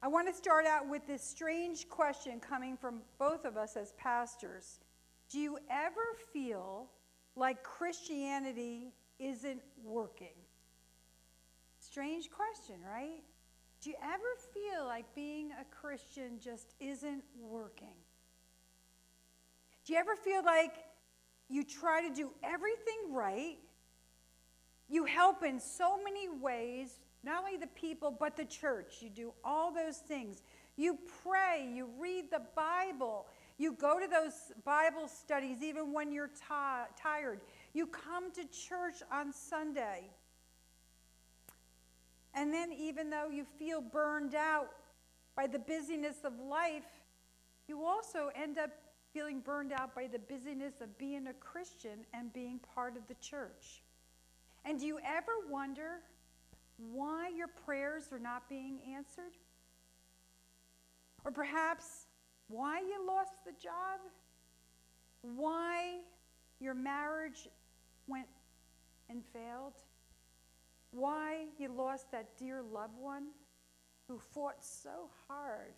I want to start out with this strange question coming from both of us as pastors. Do you ever feel like Christianity isn't working? Strange question, right? Do you ever feel like being a Christian just isn't working? Do you ever feel like you try to do everything right? You help in so many ways, not only the people, but the church. You do all those things. You pray, you read the Bible, you go to those Bible studies even when you're t- tired. You come to church on Sunday. And then, even though you feel burned out by the busyness of life, you also end up feeling burned out by the busyness of being a Christian and being part of the church. And do you ever wonder why your prayers are not being answered? Or perhaps why you lost the job? Why your marriage went and failed? Why you lost that dear loved one who fought so hard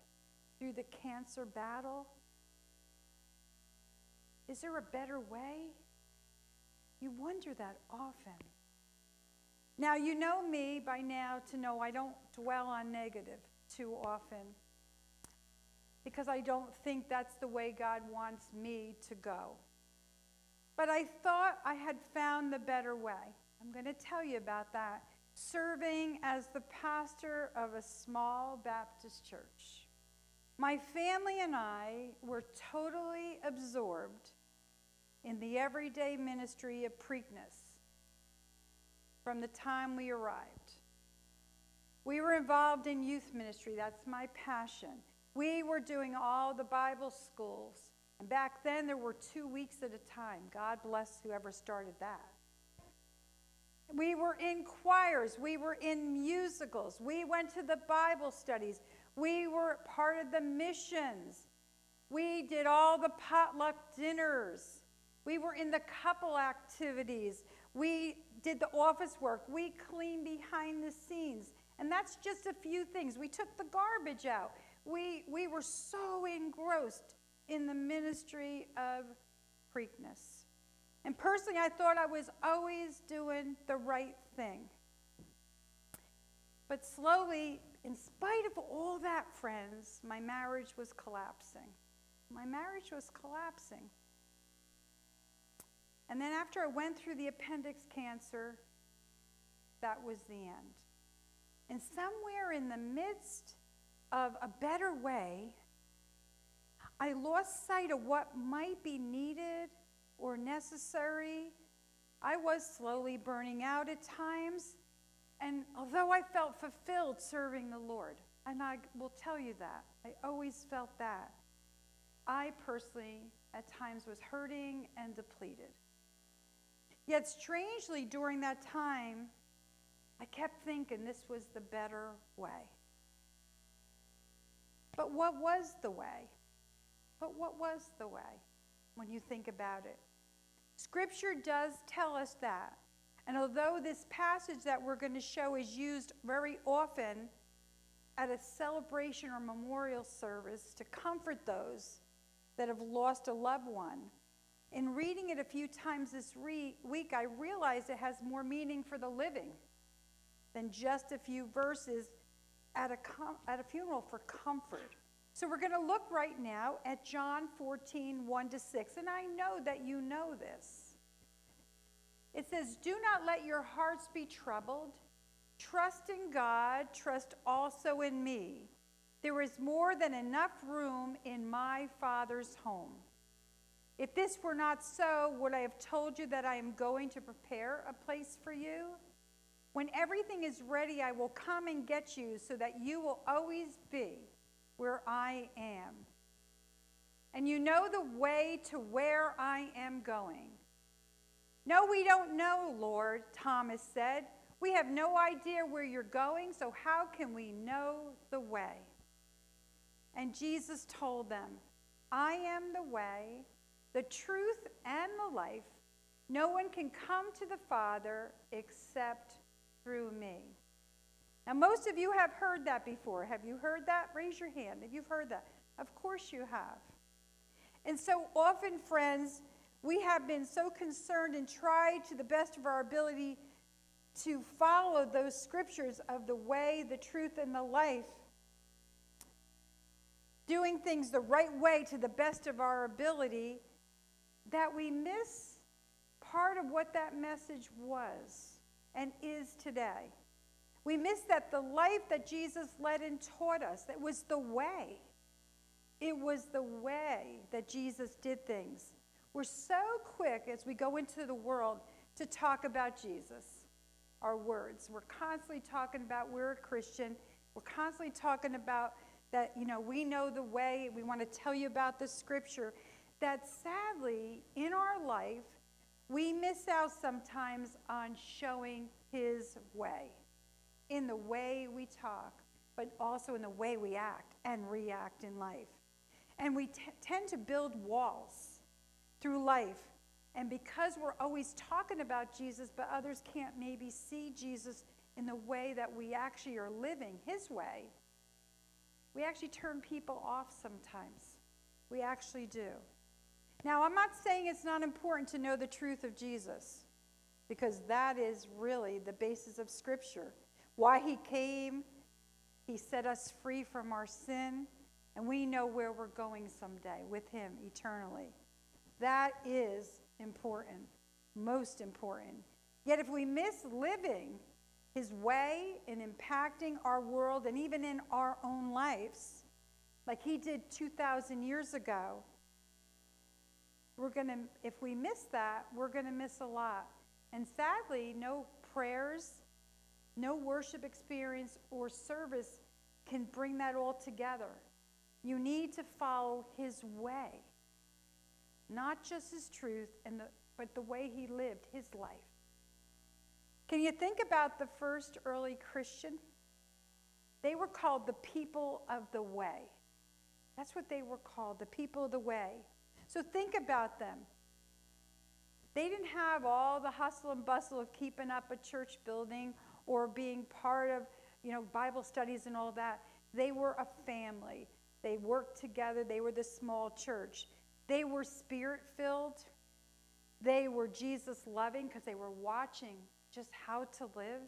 through the cancer battle? Is there a better way? You wonder that often. Now, you know me by now to know I don't dwell on negative too often because I don't think that's the way God wants me to go. But I thought I had found the better way. I'm going to tell you about that. Serving as the pastor of a small Baptist church. My family and I were totally absorbed in the everyday ministry of Preakness from the time we arrived. We were involved in youth ministry, that's my passion. We were doing all the Bible schools. And back then, there were two weeks at a time. God bless whoever started that. We were in choirs. We were in musicals. We went to the Bible studies. We were part of the missions. We did all the potluck dinners. We were in the couple activities. We did the office work. We cleaned behind the scenes. And that's just a few things. We took the garbage out. We, we were so engrossed in the ministry of Preakness. And personally, I thought I was always doing the right thing. But slowly, in spite of all that, friends, my marriage was collapsing. My marriage was collapsing. And then after I went through the appendix cancer, that was the end. And somewhere in the midst of a better way, I lost sight of what might be needed or necessary. I was slowly burning out at times. And although I felt fulfilled serving the Lord, and I will tell you that, I always felt that, I personally at times was hurting and depleted. Yet, strangely, during that time, I kept thinking this was the better way. But what was the way? But what was the way when you think about it? Scripture does tell us that. And although this passage that we're going to show is used very often at a celebration or memorial service to comfort those that have lost a loved one, in reading it a few times this re- week, I realized it has more meaning for the living than just a few verses at a, com- at a funeral for comfort. So we're going to look right now at John 14, 1 to 6. And I know that you know this. It says, Do not let your hearts be troubled. Trust in God, trust also in me. There is more than enough room in my Father's home. If this were not so, would I have told you that I am going to prepare a place for you? When everything is ready, I will come and get you so that you will always be where I am. And you know the way to where I am going. No, we don't know, Lord, Thomas said. We have no idea where you're going, so how can we know the way? And Jesus told them, I am the way the truth and the life. No one can come to the Father except through me. Now, most of you have heard that before. Have you heard that? Raise your hand if you've heard that. Of course you have. And so often, friends, we have been so concerned and tried to the best of our ability to follow those scriptures of the way, the truth, and the life, doing things the right way to the best of our ability, that we miss part of what that message was and is today. We miss that the life that Jesus led and taught us, that was the way. It was the way that Jesus did things. We're so quick as we go into the world to talk about Jesus, our words. We're constantly talking about we're a Christian. We're constantly talking about that, you know, we know the way. We want to tell you about the scripture. That sadly, in our life, we miss out sometimes on showing his way in the way we talk, but also in the way we act and react in life. And we t- tend to build walls through life. And because we're always talking about Jesus, but others can't maybe see Jesus in the way that we actually are living, his way, we actually turn people off sometimes. We actually do. Now, I'm not saying it's not important to know the truth of Jesus, because that is really the basis of Scripture. Why he came, he set us free from our sin, and we know where we're going someday with him eternally. That is important, most important. Yet if we miss living his way in impacting our world and even in our own lives, like he did 2,000 years ago, we're going to, if we miss that, we're going to miss a lot. And sadly, no prayers, no worship experience or service can bring that all together. You need to follow his way, not just his truth, and the, but the way he lived his life. Can you think about the first early Christian? They were called the people of the way. That's what they were called, the people of the way. So think about them. They didn't have all the hustle and bustle of keeping up a church building or being part of, you know, Bible studies and all that. They were a family. They worked together. They were the small church. They were spirit filled. They were Jesus loving because they were watching just how to live.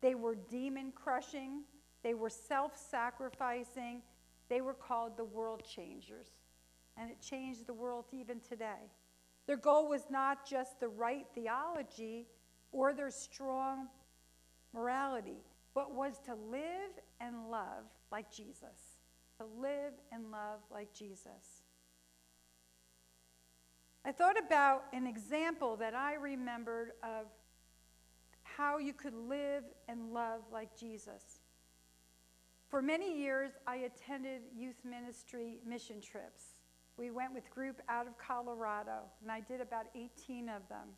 They were demon crushing. They were self sacrificing. They were called the world changers. And it changed the world even today. Their goal was not just the right theology or their strong morality, but was to live and love like Jesus. To live and love like Jesus. I thought about an example that I remembered of how you could live and love like Jesus. For many years, I attended youth ministry mission trips. We went with group out of Colorado, and I did about 18 of them.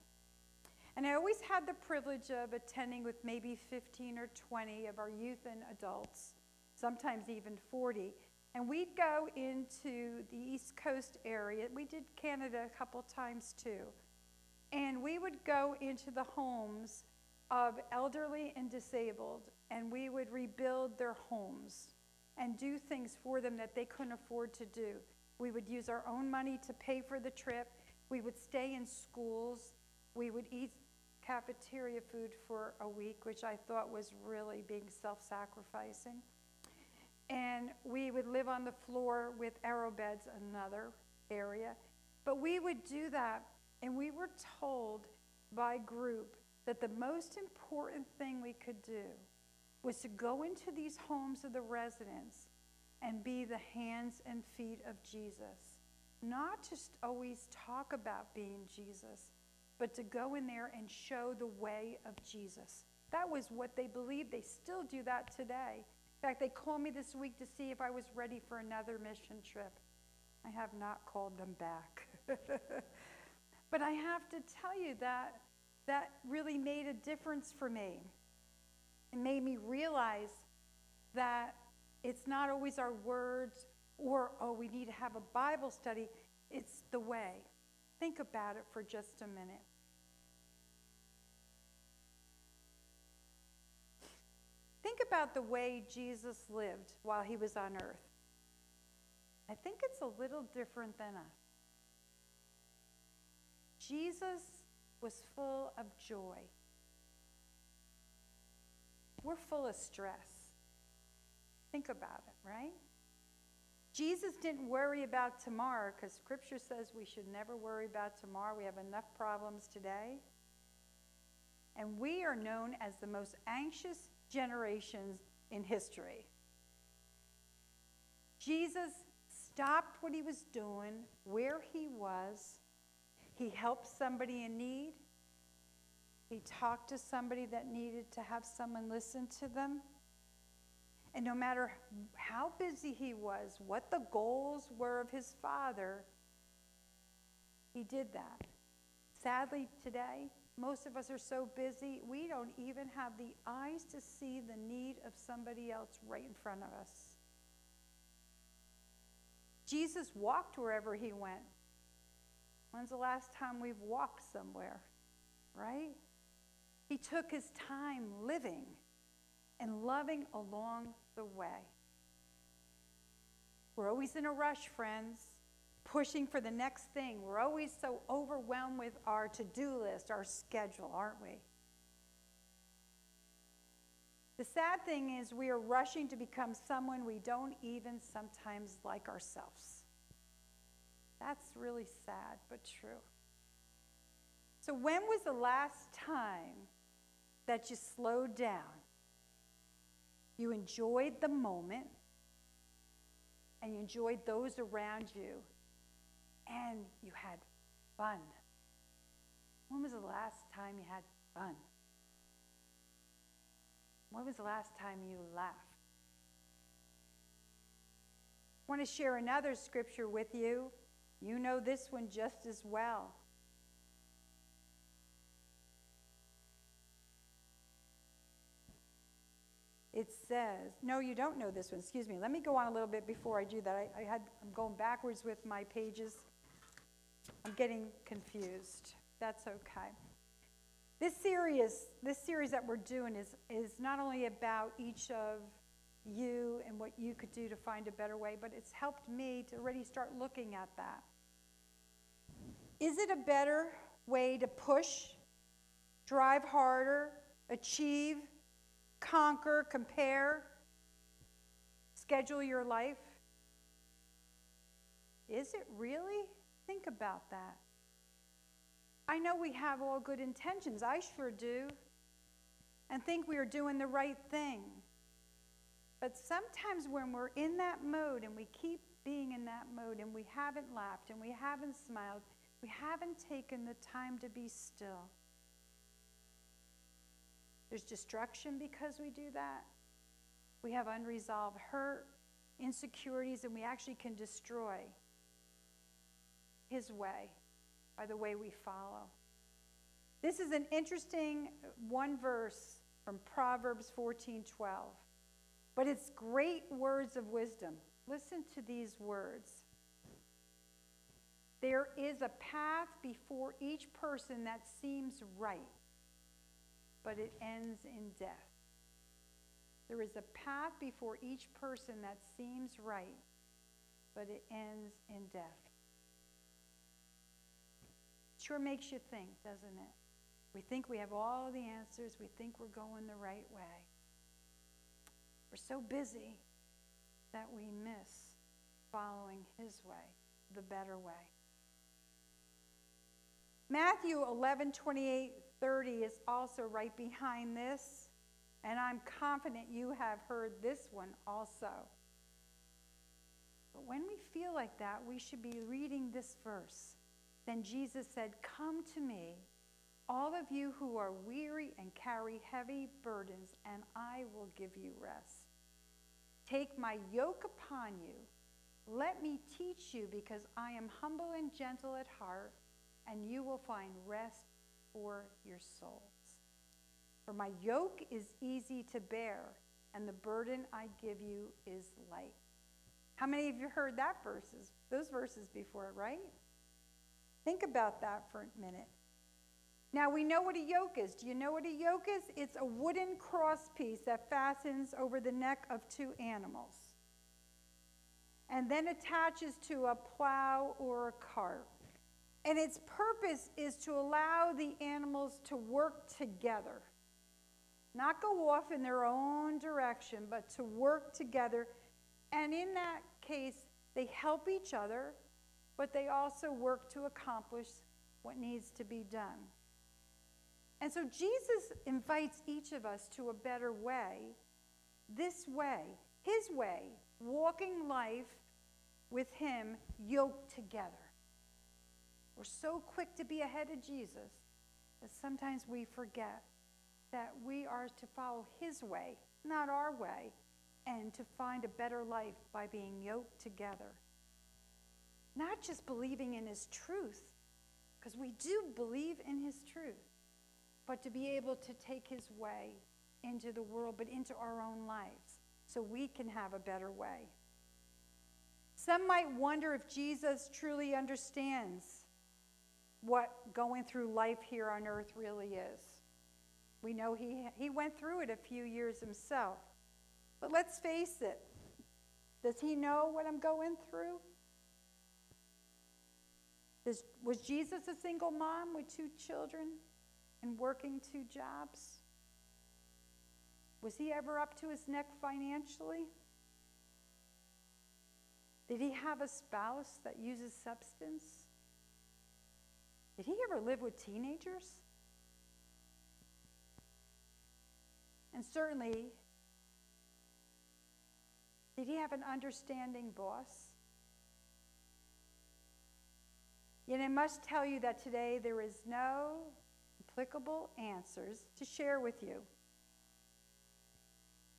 And I always had the privilege of attending with maybe 15 or 20 of our youth and adults, sometimes even 40. And we'd go into the East Coast area. We did Canada a couple times too. And we would go into the homes of elderly and disabled, and we would rebuild their homes and do things for them that they couldn't afford to do. We would use our own money to pay for the trip. We would stay in schools. We would eat cafeteria food for a week, which I thought was really being self sacrificing. And we would live on the floor with arrow beds, another area. But we would do that, and we were told by group that the most important thing we could do was to go into these homes of the residents and be the hands and feet of Jesus. Not just always talk about being Jesus, but to go in there and show the way of Jesus. That was what they believed. They still do that today. In fact, they called me this week to see if I was ready for another mission trip. I have not called them back. but I have to tell you that that really made a difference for me. It made me realize that it's not always our words or, oh, we need to have a Bible study. It's the way. Think about it for just a minute. Think about the way Jesus lived while he was on earth. I think it's a little different than us. Jesus was full of joy. We're full of stress. Think about it, right? Jesus didn't worry about tomorrow because Scripture says we should never worry about tomorrow. We have enough problems today. And we are known as the most anxious generations in history. Jesus stopped what he was doing, where he was. He helped somebody in need. He talked to somebody that needed to have someone listen to them. And no matter how busy he was, what the goals were of his father, he did that. Sadly, today, most of us are so busy, we don't even have the eyes to see the need of somebody else right in front of us. Jesus walked wherever he went. When's the last time we've walked somewhere? Right? He took his time living and loving along the way. We're always in a rush, friends, pushing for the next thing. We're always so overwhelmed with our to do list, our schedule, aren't we? The sad thing is, we are rushing to become someone we don't even sometimes like ourselves. That's really sad, but true. So, when was the last time that you slowed down? You enjoyed the moment and you enjoyed those around you and you had fun. When was the last time you had fun? When was the last time you laughed? I want to share another scripture with you. You know this one just as well. Says, no, you don't know this one. Excuse me. Let me go on a little bit before I do that. I, I had, I'm going backwards with my pages. I'm getting confused. That's okay. This series, this series that we're doing is, is not only about each of you and what you could do to find a better way, but it's helped me to already start looking at that. Is it a better way to push, drive harder, achieve, conquer, compare, schedule your life? Is it really? Think about that. I know we have all good intentions. I sure do. And think we are doing the right thing. But sometimes when we're in that mode and we keep being in that mode and we haven't laughed and we haven't smiled, we haven't taken the time to be still. There's destruction because we do that. We have unresolved hurt, insecurities, and we actually can destroy His way by the way we follow. This is an interesting one verse from Proverbs 14 12. But it's great words of wisdom. Listen to these words. There is a path before each person that seems right, but it ends in death. There is a path before each person that seems right, but it ends in death. Sure makes you think, doesn't it? We think we have all the answers, we think we're going the right way. We're so busy that we miss following His way, the better way. Matthew 11, 28, 30 is also right behind this, and I'm confident you have heard this one also. But when we feel like that, we should be reading this verse. Then Jesus said, Come to me, all of you who are weary and carry heavy burdens, and I will give you rest. Take my yoke upon you. Let me teach you, because I am humble and gentle at heart, and you will find rest for your souls. For my yoke is easy to bear, and the burden I give you is light. How many of you heard that verses, those verses before, right? Think about that for a minute. Now we know what a yoke is. Do you know what a yoke is? It's a wooden cross piece that fastens over the neck of two animals and then attaches to a plow or a cart. And its purpose is to allow the animals to work together, not go off in their own direction, but to work together. And in that case, they help each other, but they also work to accomplish what needs to be done. And so Jesus invites each of us to a better way, this way, his way, walking life with him yoked together. We're so quick to be ahead of Jesus that sometimes we forget that we are to follow his way, not our way, and to find a better life by being yoked together. Not just believing in his truth, because we do believe in his truth, but to be able to take his way into the world, but into our own lives, so we can have a better way. Some might wonder if Jesus truly understands what going through life here on earth really is. We know he, he went through it a few years himself. But let's face it does he know what I'm going through? Does, was Jesus a single mom with two children and working two jobs? Was he ever up to his neck financially? Did he have a spouse that uses substance? Did he ever live with teenagers? And certainly, did he have an understanding boss? Yet I must tell you that today there is no applicable answers to share with you.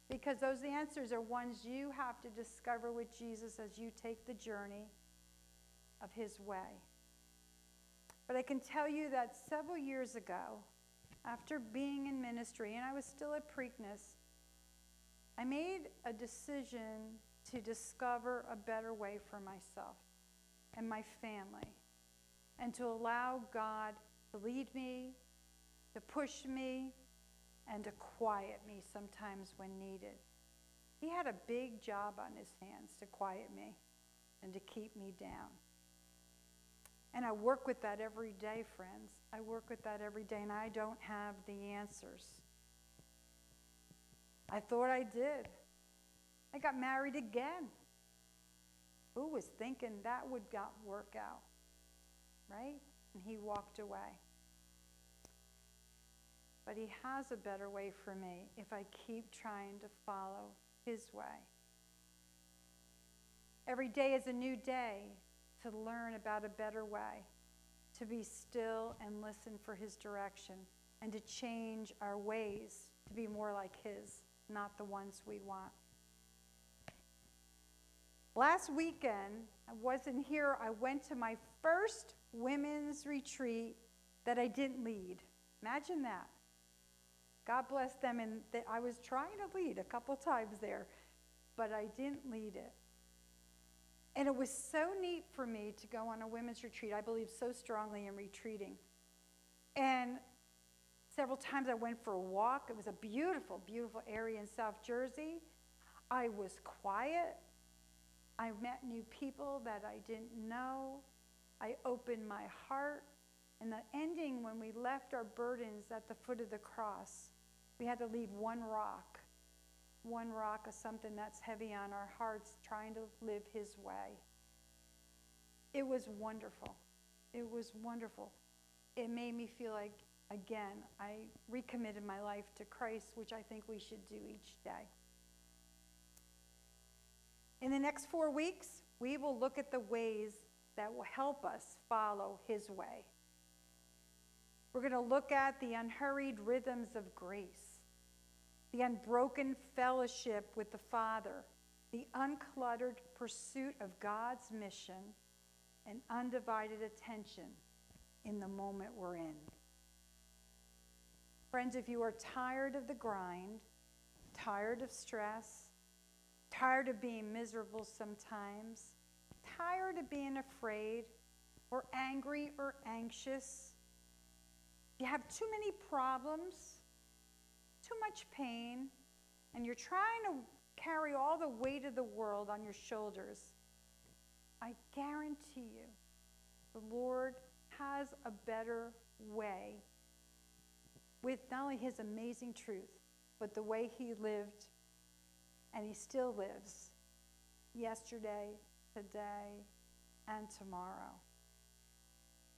Because those answers are ones you have to discover with Jesus as you take the journey of his way. But I can tell you that several years ago, after being in ministry, and I was still at Preakness, I made a decision to discover a better way for myself and my family, and to allow God to lead me, to push me, and to quiet me sometimes when needed. He had a big job on his hands to quiet me and to keep me down. And I work with that every day, friends. I work with that every day, and I don't have the answers. I thought I did. I got married again. Who was thinking that would work out? Right? And he walked away. But He has a better way for me if I keep trying to follow His way. Every day is a new day to learn about a better way, to be still and listen for His direction, and to change our ways to be more like His, not the ones we want. Last weekend, I wasn't here. I went to my first women's retreat that I didn't lead. Imagine that. God bless them. And I was trying to lead a couple times there, but I didn't lead it. And it was so neat for me to go on a women's retreat. I believe so strongly in retreating. And several times I went for a walk. It was a beautiful, beautiful area in South Jersey. I was quiet. I met new people that I didn't know. I opened my heart. And the ending, when we left our burdens at the foot of the cross, we had to leave one rock, one rock of something that's heavy on our hearts, trying to live His way. It was wonderful. It was wonderful. It made me feel like, again, I recommitted my life to Christ, which I think we should do each day. In the next four weeks, we will look at the ways that will help us follow His way. We're going to look at the unhurried rhythms of grace, the unbroken fellowship with the Father, the uncluttered pursuit of God's mission, and undivided attention in the moment we're in. Friends, if you are tired of the grind, tired of stress, tired of being miserable sometimes, tired of being afraid, or angry or anxious, you have too many problems, too much pain, and you're trying to carry all the weight of the world on your shoulders, I guarantee you the Lord has a better way with not only his amazing truth, but the way he lived and he still lives yesterday, today, and tomorrow.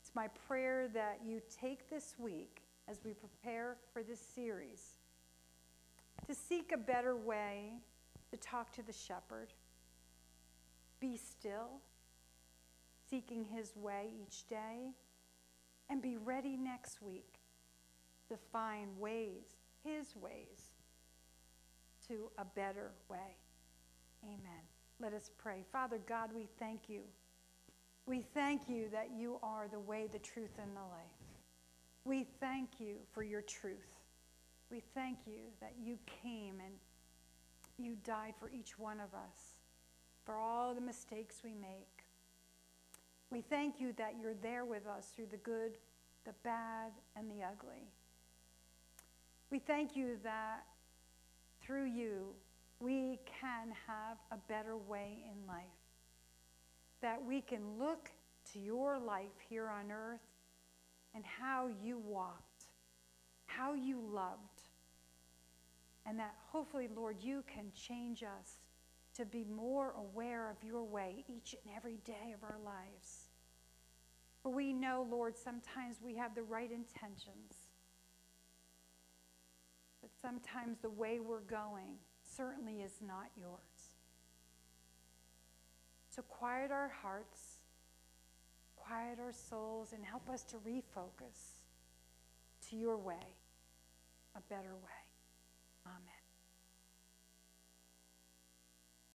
It's my prayer that you take this week as we prepare for this series to seek a better way to talk to the shepherd. Be still, seeking his way each day, and be ready next week to find ways, his ways, to a better way. Amen. Let us pray. Father God, we thank you. We thank you that you are the way, the truth, and the life. We thank you for your truth. We thank you that you came and you died for each one of us, for all the mistakes we make. We thank you that you're there with us through the good, the bad, and the ugly. We thank you that through you, we can have a better way in life. That we can look to your life here on earth and how you walked, how you loved, and that hopefully, Lord, you can change us to be more aware of your way each and every day of our lives. For we know, Lord, sometimes we have the right intentions but sometimes the way we're going certainly is not yours. So quiet our hearts, quiet our souls, and help us to refocus to your way, a better way. Amen.